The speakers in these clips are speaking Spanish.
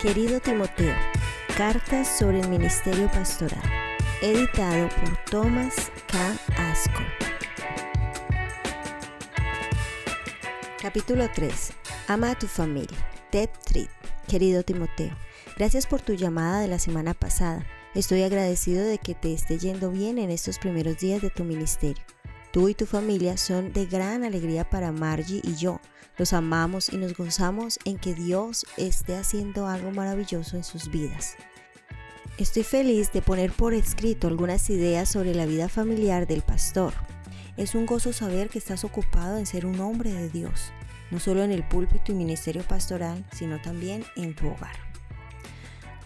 Querido Timoteo, Cartas sobre el Ministerio Pastoral, editado por Thomas K. Asco. Capítulo 3. Ama a tu familia. Ted Treat. Querido Timoteo, gracias por tu llamada de la semana pasada. Estoy agradecido de que te esté yendo bien en estos primeros días de tu ministerio. Tú y tu familia son de gran alegría para Margie y yo. Los amamos y nos gozamos en que Dios esté haciendo algo maravilloso en sus vidas. Estoy feliz de poner por escrito algunas ideas sobre la vida familiar del pastor. Es un gozo saber que estás ocupado en ser un hombre de Dios, no solo en el púlpito y ministerio pastoral, sino también en tu hogar.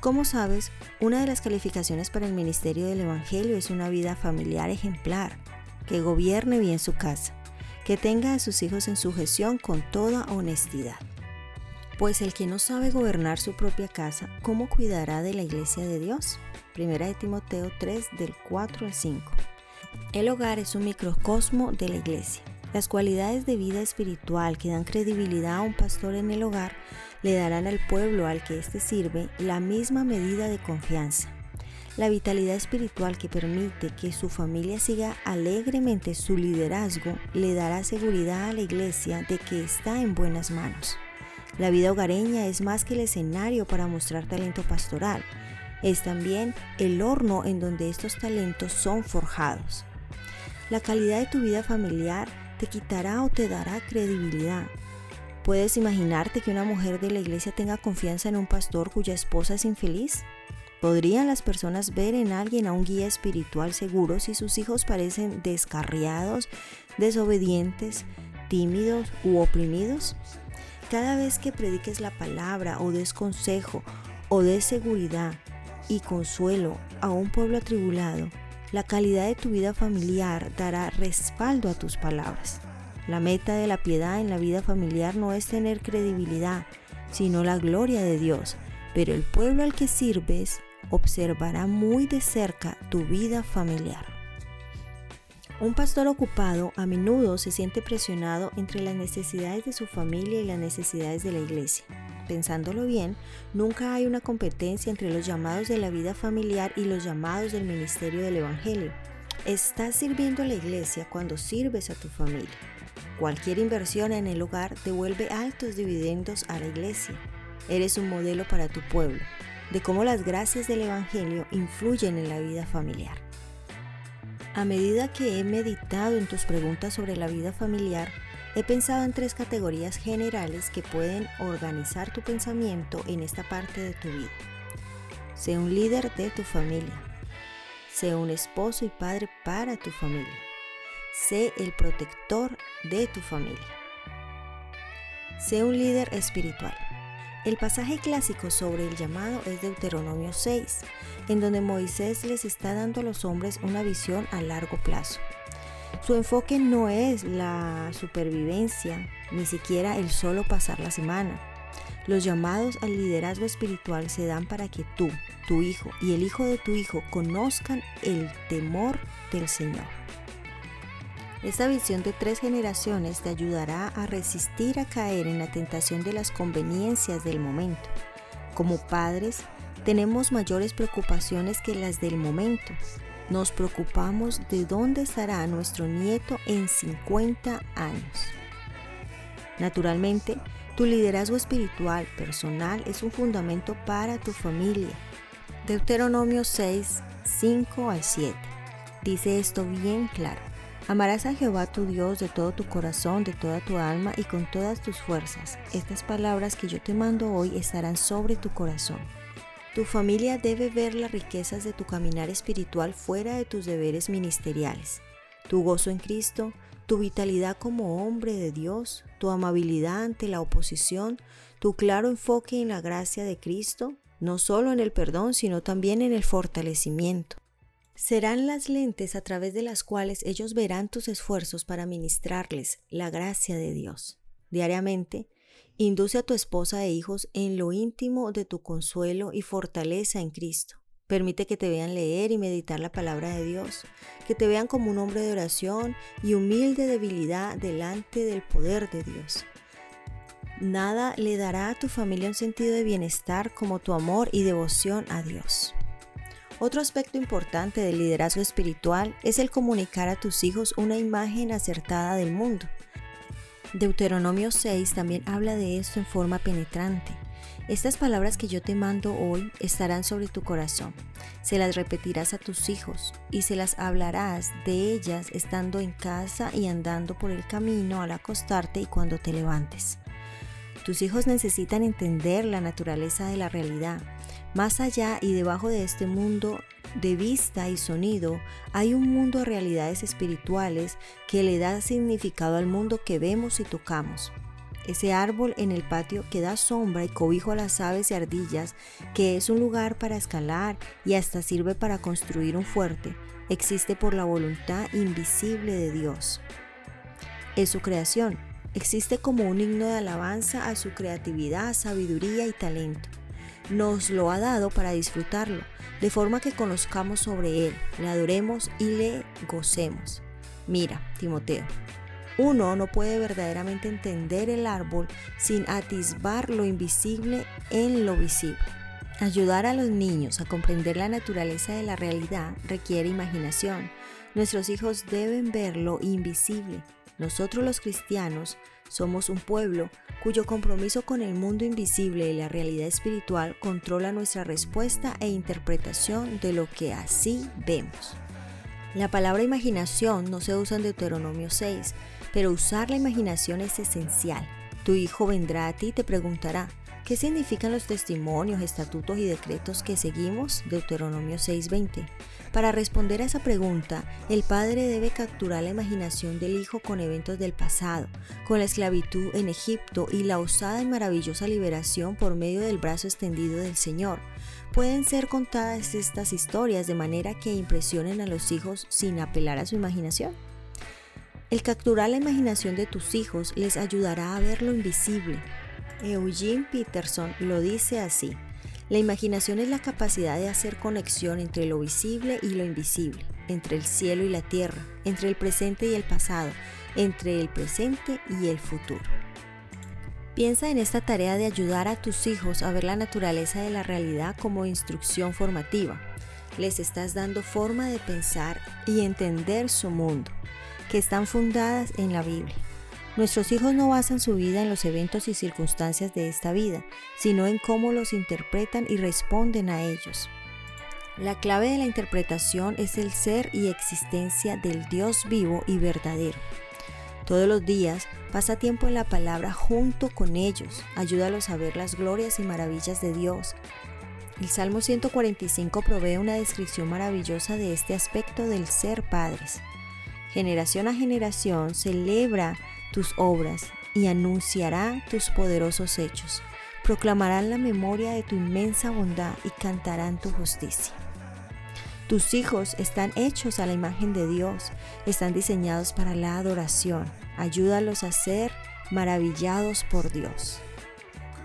Como sabes, una de las calificaciones para el ministerio del Evangelio es una vida familiar ejemplar que gobierne bien su casa, que tenga a sus hijos en sujeción con toda honestidad. Pues el que no sabe gobernar su propia casa, ¿cómo cuidará de la iglesia de Dios? Primera de Timoteo 3 del 4 al 5. El hogar es un microcosmo de la iglesia. Las cualidades de vida espiritual que dan credibilidad a un pastor en el hogar le darán al pueblo al que éste sirve la misma medida de confianza la vitalidad espiritual que permite que su familia siga alegremente su liderazgo le dará seguridad a la iglesia de que está en buenas manos. La vida hogareña es más que el escenario para mostrar talento pastoral, es también el horno en donde estos talentos son forjados. La calidad de tu vida familiar te quitará o te dará credibilidad. ¿Puedes imaginarte que una mujer de la iglesia tenga confianza en un pastor cuya esposa es infeliz? ¿Podrían las personas ver en alguien a un guía espiritual seguro si sus hijos parecen descarriados, desobedientes, tímidos u oprimidos? Cada vez que prediques la palabra o des consejo o des seguridad y consuelo a un pueblo atribulado, la calidad de tu vida familiar dará respaldo a tus palabras. La meta de la piedad en la vida familiar no es tener credibilidad, sino la gloria de Dios, pero el pueblo al que sirves observará muy de cerca tu vida familiar. Un pastor ocupado a menudo se siente presionado entre las necesidades de su familia y las necesidades de la iglesia. Pensándolo bien, nunca hay una competencia entre los llamados de la vida familiar y los llamados del ministerio del Evangelio. Estás sirviendo a la iglesia cuando sirves a tu familia. Cualquier inversión en el hogar devuelve altos dividendos a la iglesia. Eres un modelo para tu pueblo de cómo las gracias del Evangelio influyen en la vida familiar. A medida que he meditado en tus preguntas sobre la vida familiar, he pensado en tres categorías generales que pueden organizar tu pensamiento en esta parte de tu vida. Sé un líder de tu familia. Sé un esposo y padre para tu familia. Sé el protector de tu familia. Sé un líder espiritual. El pasaje clásico sobre el llamado es Deuteronomio 6, en donde Moisés les está dando a los hombres una visión a largo plazo. Su enfoque no es la supervivencia, ni siquiera el solo pasar la semana. Los llamados al liderazgo espiritual se dan para que tú, tu hijo y el hijo de tu hijo conozcan el temor del Señor. Esta visión de tres generaciones te ayudará a resistir a caer en la tentación de las conveniencias del momento. Como padres, tenemos mayores preocupaciones que las del momento. Nos preocupamos de dónde estará nuestro nieto en 50 años. Naturalmente, tu liderazgo espiritual personal es un fundamento para tu familia. Deuteronomio 6, 5 al 7. Dice esto bien claro. Amarás a Jehová tu Dios de todo tu corazón, de toda tu alma y con todas tus fuerzas. Estas palabras que yo te mando hoy estarán sobre tu corazón. Tu familia debe ver las riquezas de tu caminar espiritual fuera de tus deberes ministeriales. Tu gozo en Cristo, tu vitalidad como hombre de Dios, tu amabilidad ante la oposición, tu claro enfoque en la gracia de Cristo, no solo en el perdón, sino también en el fortalecimiento serán las lentes a través de las cuales ellos verán tus esfuerzos para ministrarles la gracia de Dios. Diariamente, induce a tu esposa e hijos en lo íntimo de tu consuelo y fortaleza en Cristo. Permite que te vean leer y meditar la palabra de Dios, que te vean como un hombre de oración y humilde debilidad delante del poder de Dios. Nada le dará a tu familia un sentido de bienestar como tu amor y devoción a Dios. Otro aspecto importante del liderazgo espiritual es el comunicar a tus hijos una imagen acertada del mundo. Deuteronomio 6 también habla de esto en forma penetrante. Estas palabras que yo te mando hoy estarán sobre tu corazón. Se las repetirás a tus hijos y se las hablarás de ellas estando en casa y andando por el camino al acostarte y cuando te levantes. Tus hijos necesitan entender la naturaleza de la realidad más allá y debajo de este mundo de vista y sonido, hay un mundo de realidades espirituales que le da significado al mundo que vemos y tocamos. Ese árbol en el patio que da sombra y cobijo a las aves y ardillas, que es un lugar para escalar y hasta sirve para construir un fuerte, existe por la voluntad invisible de Dios. Es su creación, existe como un himno de alabanza a su creatividad, sabiduría y talento nos lo ha dado para disfrutarlo, de forma que conozcamos sobre Él, le adoremos y le gocemos. Mira, Timoteo, uno no puede verdaderamente entender el árbol sin atisbar lo invisible en lo visible. Ayudar a los niños a comprender la naturaleza de la realidad requiere imaginación. Nuestros hijos deben ver lo invisible. Nosotros los cristianos somos un pueblo cuyo compromiso con el mundo invisible y la realidad espiritual controla nuestra respuesta e interpretación de lo que así vemos. La palabra imaginación no se usa en Deuteronomio 6, pero usar la imaginación es esencial. Tu hijo vendrá a ti y te preguntará, ¿qué significan los testimonios, estatutos y decretos que seguimos? Deuteronomio 6:20. Para responder a esa pregunta, el padre debe capturar la imaginación del hijo con eventos del pasado, con la esclavitud en Egipto y la osada y maravillosa liberación por medio del brazo extendido del Señor. Pueden ser contadas estas historias de manera que impresionen a los hijos sin apelar a su imaginación. El capturar la imaginación de tus hijos les ayudará a ver lo invisible. Eugene Peterson lo dice así. La imaginación es la capacidad de hacer conexión entre lo visible y lo invisible, entre el cielo y la tierra, entre el presente y el pasado, entre el presente y el futuro. Piensa en esta tarea de ayudar a tus hijos a ver la naturaleza de la realidad como instrucción formativa. Les estás dando forma de pensar y entender su mundo, que están fundadas en la Biblia. Nuestros hijos no basan su vida en los eventos y circunstancias de esta vida, sino en cómo los interpretan y responden a ellos. La clave de la interpretación es el ser y existencia del Dios vivo y verdadero. Todos los días pasa tiempo en la palabra junto con ellos, ayúdalos a ver las glorias y maravillas de Dios. El Salmo 145 provee una descripción maravillosa de este aspecto del ser padres. Generación a generación celebra tus obras y anunciará tus poderosos hechos. Proclamarán la memoria de tu inmensa bondad y cantarán tu justicia. Tus hijos están hechos a la imagen de Dios, están diseñados para la adoración. Ayúdalos a ser maravillados por Dios.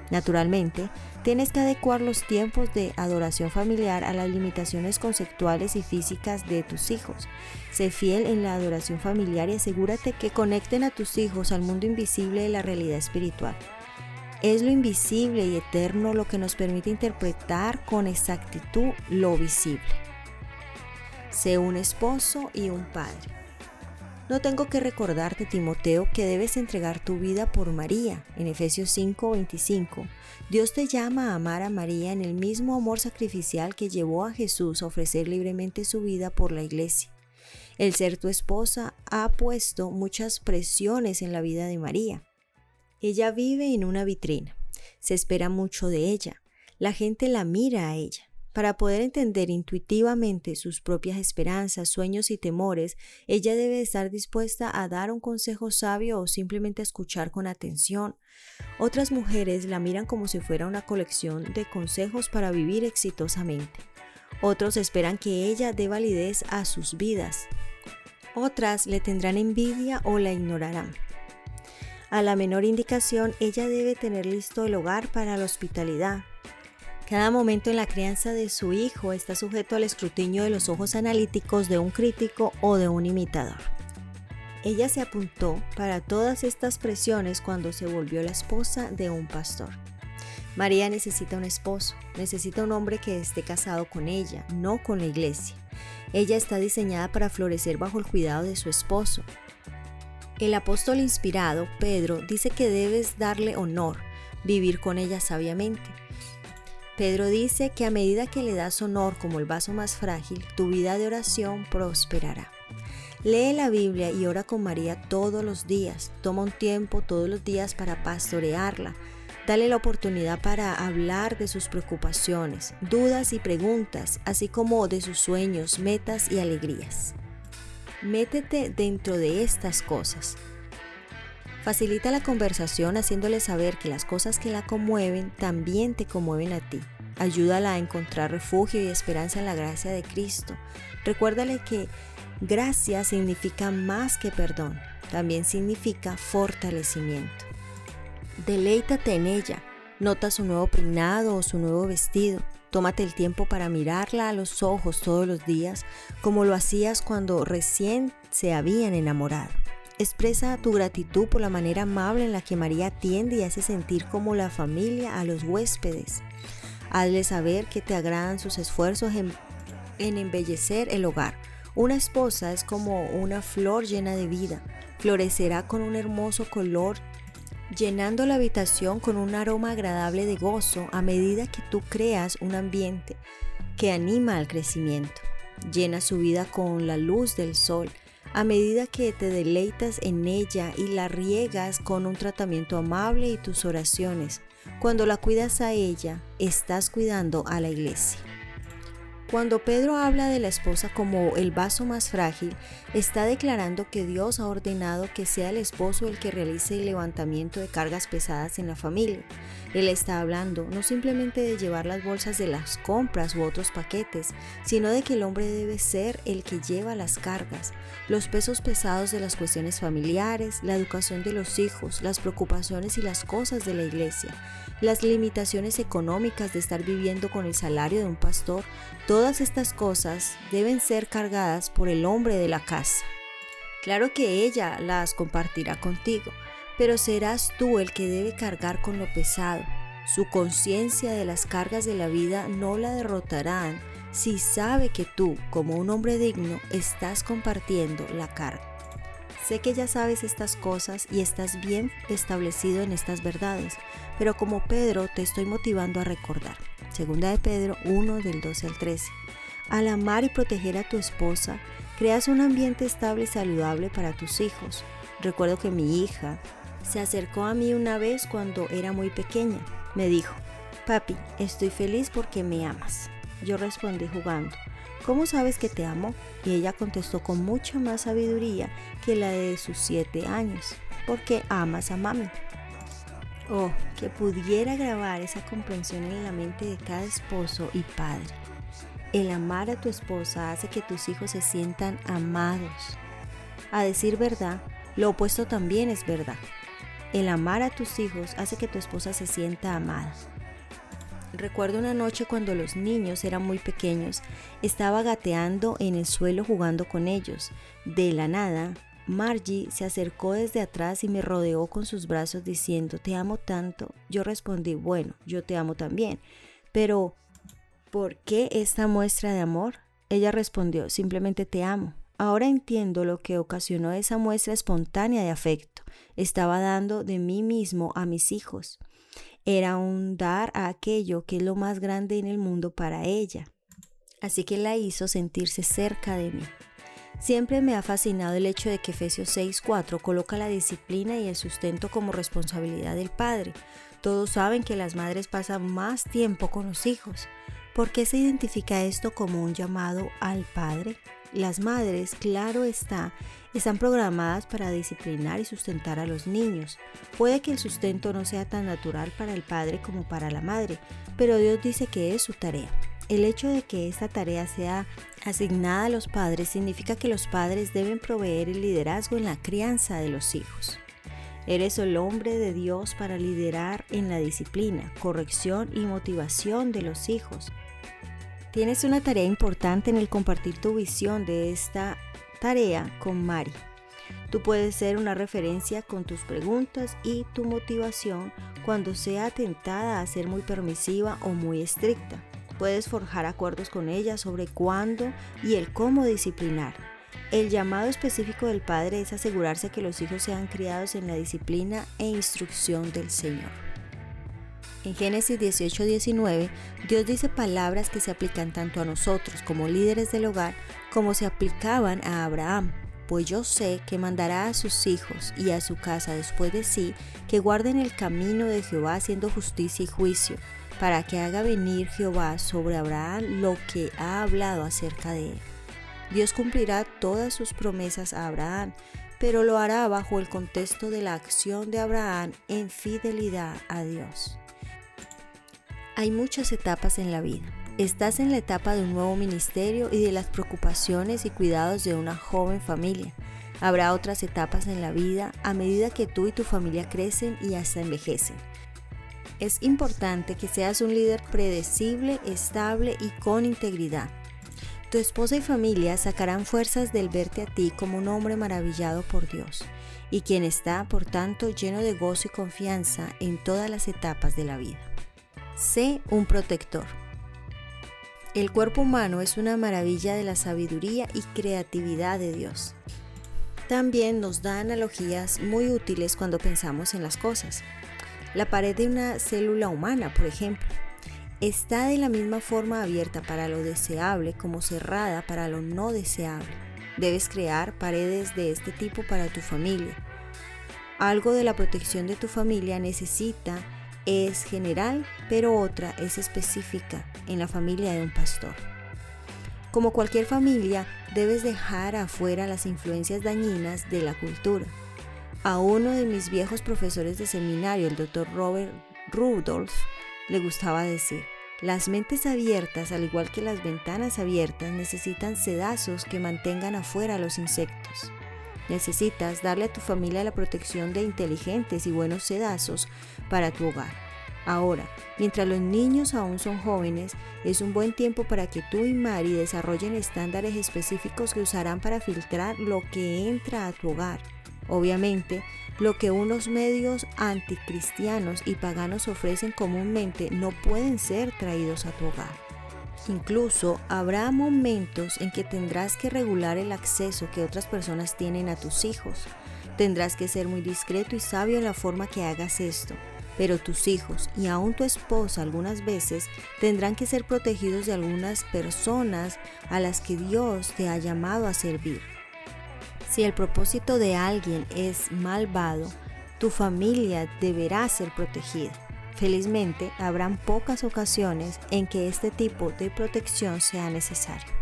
Naturalmente, tienes que adecuar los tiempos de adoración familiar a las limitaciones conceptuales y físicas de tus hijos. Sé fiel en la adoración familiar y asegúrate que conecten a tus hijos al mundo invisible de la realidad espiritual. Es lo invisible y eterno lo que nos permite interpretar con exactitud lo visible. Sé un esposo y un padre. No tengo que recordarte, Timoteo, que debes entregar tu vida por María. En Efesios 5:25, Dios te llama a amar a María en el mismo amor sacrificial que llevó a Jesús a ofrecer libremente su vida por la iglesia. El ser tu esposa ha puesto muchas presiones en la vida de María. Ella vive en una vitrina. Se espera mucho de ella. La gente la mira a ella. Para poder entender intuitivamente sus propias esperanzas, sueños y temores, ella debe estar dispuesta a dar un consejo sabio o simplemente escuchar con atención. Otras mujeres la miran como si fuera una colección de consejos para vivir exitosamente. Otros esperan que ella dé validez a sus vidas. Otras le tendrán envidia o la ignorarán. A la menor indicación, ella debe tener listo el hogar para la hospitalidad, cada momento en la crianza de su hijo está sujeto al escrutinio de los ojos analíticos de un crítico o de un imitador. Ella se apuntó para todas estas presiones cuando se volvió la esposa de un pastor. María necesita un esposo, necesita un hombre que esté casado con ella, no con la iglesia. Ella está diseñada para florecer bajo el cuidado de su esposo. El apóstol inspirado, Pedro, dice que debes darle honor, vivir con ella sabiamente. Pedro dice que a medida que le das honor como el vaso más frágil, tu vida de oración prosperará. Lee la Biblia y ora con María todos los días. Toma un tiempo todos los días para pastorearla, Dale la oportunidad para hablar de sus preocupaciones, dudas y preguntas, así como de sus sueños, metas y alegrías. Métete dentro de estas cosas. Facilita la conversación haciéndole saber que las cosas que la conmueven también te conmueven a ti. Ayúdala a encontrar refugio y esperanza en la gracia de Cristo. Recuérdale que gracia significa más que perdón, también significa fortalecimiento. Deleítate en ella. Nota su nuevo peinado o su nuevo vestido. Tómate el tiempo para mirarla a los ojos todos los días, como lo hacías cuando recién se habían enamorado. Expresa tu gratitud por la manera amable en la que María atiende y hace sentir como la familia a los huéspedes. Hazle saber que te agradan sus esfuerzos en, en embellecer el hogar. Una esposa es como una flor llena de vida. Florecerá con un hermoso color llenando la habitación con un aroma agradable de gozo a medida que tú creas un ambiente que anima al crecimiento. Llena su vida con la luz del sol a medida que te deleitas en ella y la riegas con un tratamiento amable y tus oraciones. Cuando la cuidas a ella, estás cuidando a la iglesia. Cuando Pedro habla de la esposa como el vaso más frágil, está declarando que Dios ha ordenado que sea el esposo el que realice el levantamiento de cargas pesadas en la familia. Él está hablando no simplemente de llevar las bolsas de las compras u otros paquetes, sino de que el hombre debe ser el que lleva las cargas, los pesos pesados de las cuestiones familiares, la educación de los hijos, las preocupaciones y las cosas de la iglesia, las limitaciones económicas de estar viviendo con el salario de un pastor, todas estas cosas deben ser cargadas por el hombre de la casa. Claro que ella las compartirá contigo, pero serás tú el que debe cargar con lo pesado. Su conciencia de las cargas de la vida no la derrotarán si sabe que tú, como un hombre digno, estás compartiendo la carga. Sé que ya sabes estas cosas y estás bien establecido en estas verdades, pero como Pedro te estoy motivando a recordar. Segunda de Pedro 1 del 12 al 13. Al amar y proteger a tu esposa, creas un ambiente estable y saludable para tus hijos. Recuerdo que mi hija, se acercó a mí una vez cuando era muy pequeña. Me dijo, papi, estoy feliz porque me amas. Yo respondí jugando, ¿cómo sabes que te amo? Y ella contestó con mucha más sabiduría que la de sus siete años, porque amas a mami. Oh, que pudiera grabar esa comprensión en la mente de cada esposo y padre. El amar a tu esposa hace que tus hijos se sientan amados. A decir verdad, lo opuesto también es verdad. El amar a tus hijos hace que tu esposa se sienta amada. Recuerdo una noche cuando los niños eran muy pequeños, estaba gateando en el suelo jugando con ellos. De la nada, Margie se acercó desde atrás y me rodeó con sus brazos diciendo, te amo tanto. Yo respondí, bueno, yo te amo también. Pero, ¿por qué esta muestra de amor? Ella respondió, simplemente te amo. Ahora entiendo lo que ocasionó esa muestra espontánea de afecto. Estaba dando de mí mismo a mis hijos. Era un dar a aquello que es lo más grande en el mundo para ella. Así que la hizo sentirse cerca de mí. Siempre me ha fascinado el hecho de que Efesios 6:4 coloca la disciplina y el sustento como responsabilidad del padre. Todos saben que las madres pasan más tiempo con los hijos. ¿Por qué se identifica esto como un llamado al padre? Las madres, claro está, están programadas para disciplinar y sustentar a los niños. Puede que el sustento no sea tan natural para el padre como para la madre, pero Dios dice que es su tarea. El hecho de que esta tarea sea asignada a los padres significa que los padres deben proveer el liderazgo en la crianza de los hijos. Eres el hombre de Dios para liderar en la disciplina, corrección y motivación de los hijos. Tienes una tarea importante en el compartir tu visión de esta tarea con Mari. Tú puedes ser una referencia con tus preguntas y tu motivación cuando sea tentada a ser muy permisiva o muy estricta. Puedes forjar acuerdos con ella sobre cuándo y el cómo disciplinar. El llamado específico del Padre es asegurarse que los hijos sean criados en la disciplina e instrucción del Señor. En Génesis 18-19, Dios dice palabras que se aplican tanto a nosotros como líderes del hogar como se aplicaban a Abraham pues yo sé que mandará a sus hijos y a su casa después de sí que guarden el camino de Jehová haciendo justicia y juicio, para que haga venir Jehová sobre Abraham lo que ha hablado acerca de él. Dios cumplirá todas sus promesas a Abraham, pero lo hará bajo el contexto de la acción de Abraham en fidelidad a Dios. Hay muchas etapas en la vida. Estás en la etapa de un nuevo ministerio y de las preocupaciones y cuidados de una joven familia. Habrá otras etapas en la vida a medida que tú y tu familia crecen y hasta envejecen. Es importante que seas un líder predecible, estable y con integridad. Tu esposa y familia sacarán fuerzas del verte a ti como un hombre maravillado por Dios y quien está, por tanto, lleno de gozo y confianza en todas las etapas de la vida. Sé un protector. El cuerpo humano es una maravilla de la sabiduría y creatividad de Dios. También nos da analogías muy útiles cuando pensamos en las cosas. La pared de una célula humana, por ejemplo, está de la misma forma abierta para lo deseable como cerrada para lo no deseable. Debes crear paredes de este tipo para tu familia. Algo de la protección de tu familia necesita es general, pero otra es específica en la familia de un pastor. Como cualquier familia, debes dejar afuera las influencias dañinas de la cultura. A uno de mis viejos profesores de seminario, el doctor Robert Rudolph, le gustaba decir, las mentes abiertas, al igual que las ventanas abiertas, necesitan sedazos que mantengan afuera los insectos. Necesitas darle a tu familia la protección de inteligentes y buenos sedazos para tu hogar. Ahora, mientras los niños aún son jóvenes, es un buen tiempo para que tú y Mari desarrollen estándares específicos que usarán para filtrar lo que entra a tu hogar. Obviamente, lo que unos medios anticristianos y paganos ofrecen comúnmente no pueden ser traídos a tu hogar. Incluso habrá momentos en que tendrás que regular el acceso que otras personas tienen a tus hijos. Tendrás que ser muy discreto y sabio en la forma que hagas esto. Pero tus hijos y aún tu esposa algunas veces tendrán que ser protegidos de algunas personas a las que Dios te ha llamado a servir. Si el propósito de alguien es malvado, tu familia deberá ser protegida. Felizmente, habrán pocas ocasiones en que este tipo de protección sea necesario.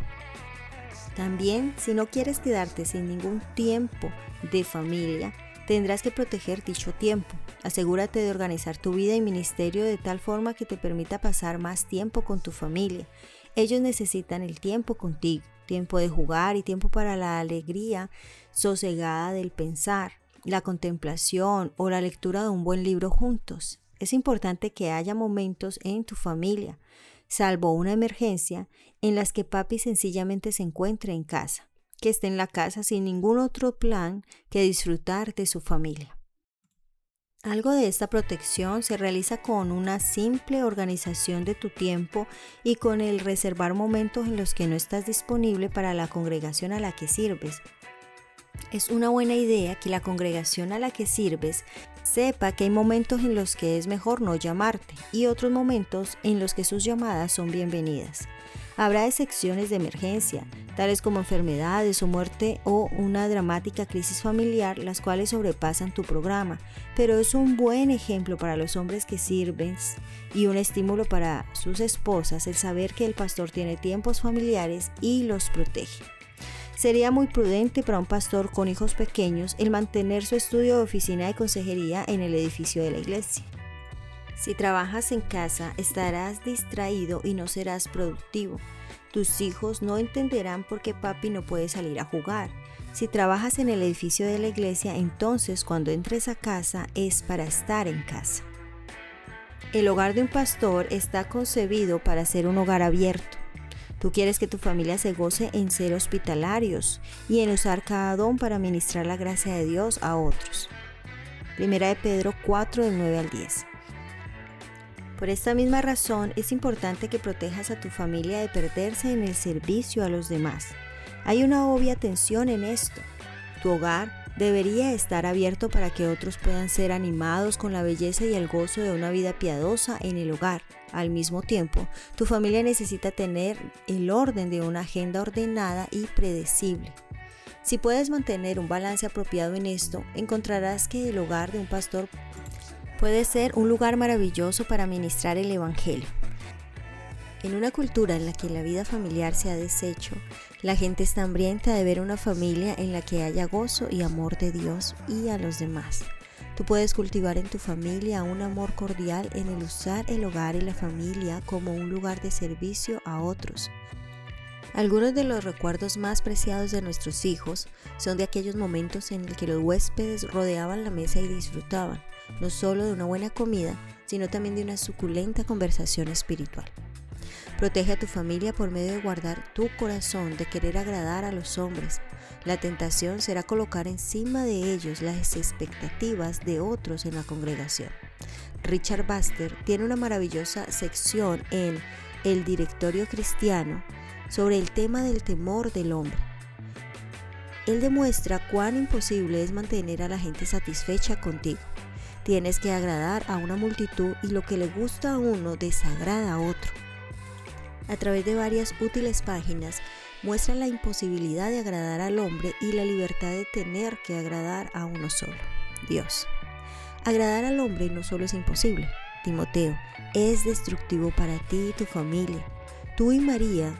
También, si no quieres quedarte sin ningún tiempo de familia, tendrás que proteger dicho tiempo. Asegúrate de organizar tu vida y ministerio de tal forma que te permita pasar más tiempo con tu familia. Ellos necesitan el tiempo contigo, tiempo de jugar y tiempo para la alegría sosegada del pensar, la contemplación o la lectura de un buen libro juntos. Es importante que haya momentos en tu familia, salvo una emergencia, en las que papi sencillamente se encuentre en casa, que esté en la casa sin ningún otro plan que disfrutar de su familia. Algo de esta protección se realiza con una simple organización de tu tiempo y con el reservar momentos en los que no estás disponible para la congregación a la que sirves. Es una buena idea que la congregación a la que sirves Sepa que hay momentos en los que es mejor no llamarte y otros momentos en los que sus llamadas son bienvenidas. Habrá excepciones de emergencia, tales como enfermedades o muerte o una dramática crisis familiar, las cuales sobrepasan tu programa, pero es un buen ejemplo para los hombres que sirven y un estímulo para sus esposas el saber que el pastor tiene tiempos familiares y los protege. Sería muy prudente para un pastor con hijos pequeños el mantener su estudio de oficina de consejería en el edificio de la iglesia. Si trabajas en casa, estarás distraído y no serás productivo. Tus hijos no entenderán por qué papi no puede salir a jugar. Si trabajas en el edificio de la iglesia, entonces cuando entres a casa es para estar en casa. El hogar de un pastor está concebido para ser un hogar abierto Tú quieres que tu familia se goce en ser hospitalarios y en usar cada don para ministrar la gracia de Dios a otros. Primera de Pedro 4 del 9 al 10. Por esta misma razón es importante que protejas a tu familia de perderse en el servicio a los demás. Hay una obvia tensión en esto. Tu hogar debería estar abierto para que otros puedan ser animados con la belleza y el gozo de una vida piadosa en el hogar. Al mismo tiempo, tu familia necesita tener el orden de una agenda ordenada y predecible. Si puedes mantener un balance apropiado en esto, encontrarás que el hogar de un pastor puede ser un lugar maravilloso para ministrar el Evangelio. En una cultura en la que la vida familiar se ha deshecho, la gente está hambrienta de ver una familia en la que haya gozo y amor de Dios y a los demás. Tú puedes cultivar en tu familia un amor cordial en el usar el hogar y la familia como un lugar de servicio a otros. Algunos de los recuerdos más preciados de nuestros hijos son de aquellos momentos en los que los huéspedes rodeaban la mesa y disfrutaban, no solo de una buena comida, sino también de una suculenta conversación espiritual. Protege a tu familia por medio de guardar tu corazón de querer agradar a los hombres. La tentación será colocar encima de ellos las expectativas de otros en la congregación. Richard Buster tiene una maravillosa sección en El Directorio Cristiano sobre el tema del temor del hombre. Él demuestra cuán imposible es mantener a la gente satisfecha contigo. Tienes que agradar a una multitud y lo que le gusta a uno desagrada a otro a través de varias útiles páginas, muestra la imposibilidad de agradar al hombre y la libertad de tener que agradar a uno solo, Dios. Agradar al hombre no solo es imposible, Timoteo, es destructivo para ti y tu familia. Tú y María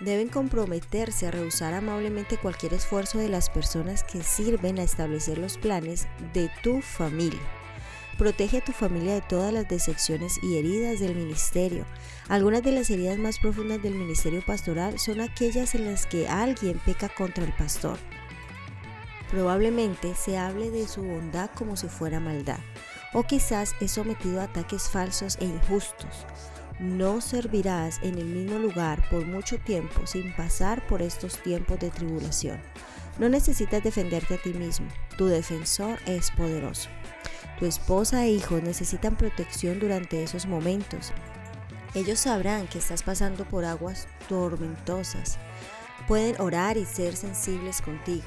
deben comprometerse a rehusar amablemente cualquier esfuerzo de las personas que sirven a establecer los planes de tu familia. Protege a tu familia de todas las decepciones y heridas del ministerio. Algunas de las heridas más profundas del ministerio pastoral son aquellas en las que alguien peca contra el pastor. Probablemente se hable de su bondad como si fuera maldad, o quizás es sometido a ataques falsos e injustos. No servirás en el mismo lugar por mucho tiempo sin pasar por estos tiempos de tribulación. No necesitas defenderte a ti mismo, tu defensor es poderoso. Tu esposa e hijos necesitan protección durante esos momentos. Ellos sabrán que estás pasando por aguas tormentosas. Pueden orar y ser sensibles contigo,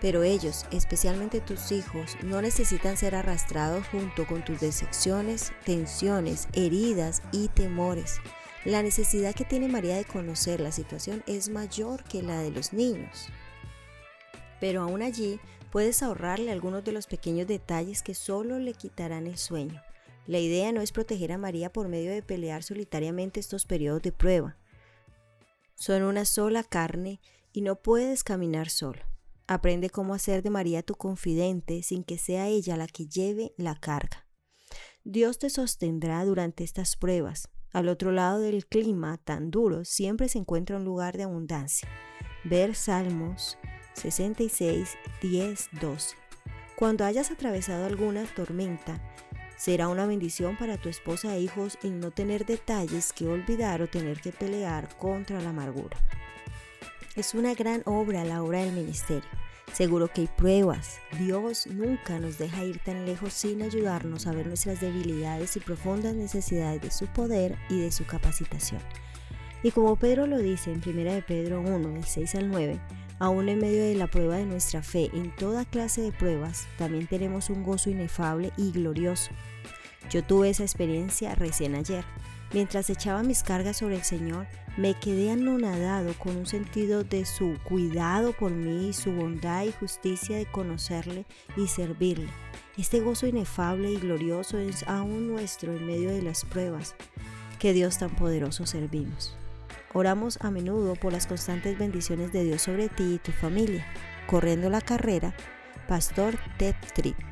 pero ellos, especialmente tus hijos, no necesitan ser arrastrados junto con tus decepciones, tensiones, heridas y temores. La necesidad que tiene María de conocer la situación es mayor que la de los niños. Pero aún allí puedes ahorrarle algunos de los pequeños detalles que solo le quitarán el sueño. La idea no es proteger a María por medio de pelear solitariamente estos periodos de prueba. Son una sola carne y no puedes caminar solo. Aprende cómo hacer de María tu confidente sin que sea ella la que lleve la carga. Dios te sostendrá durante estas pruebas. Al otro lado del clima tan duro siempre se encuentra un lugar de abundancia. Ver Salmos 66, 10, 12. Cuando hayas atravesado alguna tormenta, será una bendición para tu esposa e hijos en no tener detalles que olvidar o tener que pelear contra la amargura. Es una gran obra la obra del ministerio. Seguro que hay pruebas. Dios nunca nos deja ir tan lejos sin ayudarnos a ver nuestras debilidades y profundas necesidades de su poder y de su capacitación. Y como Pedro lo dice en 1 de Pedro 1, del 6 al 9, Aún en medio de la prueba de nuestra fe, en toda clase de pruebas, también tenemos un gozo inefable y glorioso. Yo tuve esa experiencia recién ayer. Mientras echaba mis cargas sobre el Señor, me quedé anonadado con un sentido de su cuidado por mí y su bondad y justicia de conocerle y servirle. Este gozo inefable y glorioso es aún nuestro en medio de las pruebas. Que Dios tan poderoso servimos. Oramos a menudo por las constantes bendiciones de Dios sobre ti y tu familia. Corriendo la carrera, Pastor Ted Tripp.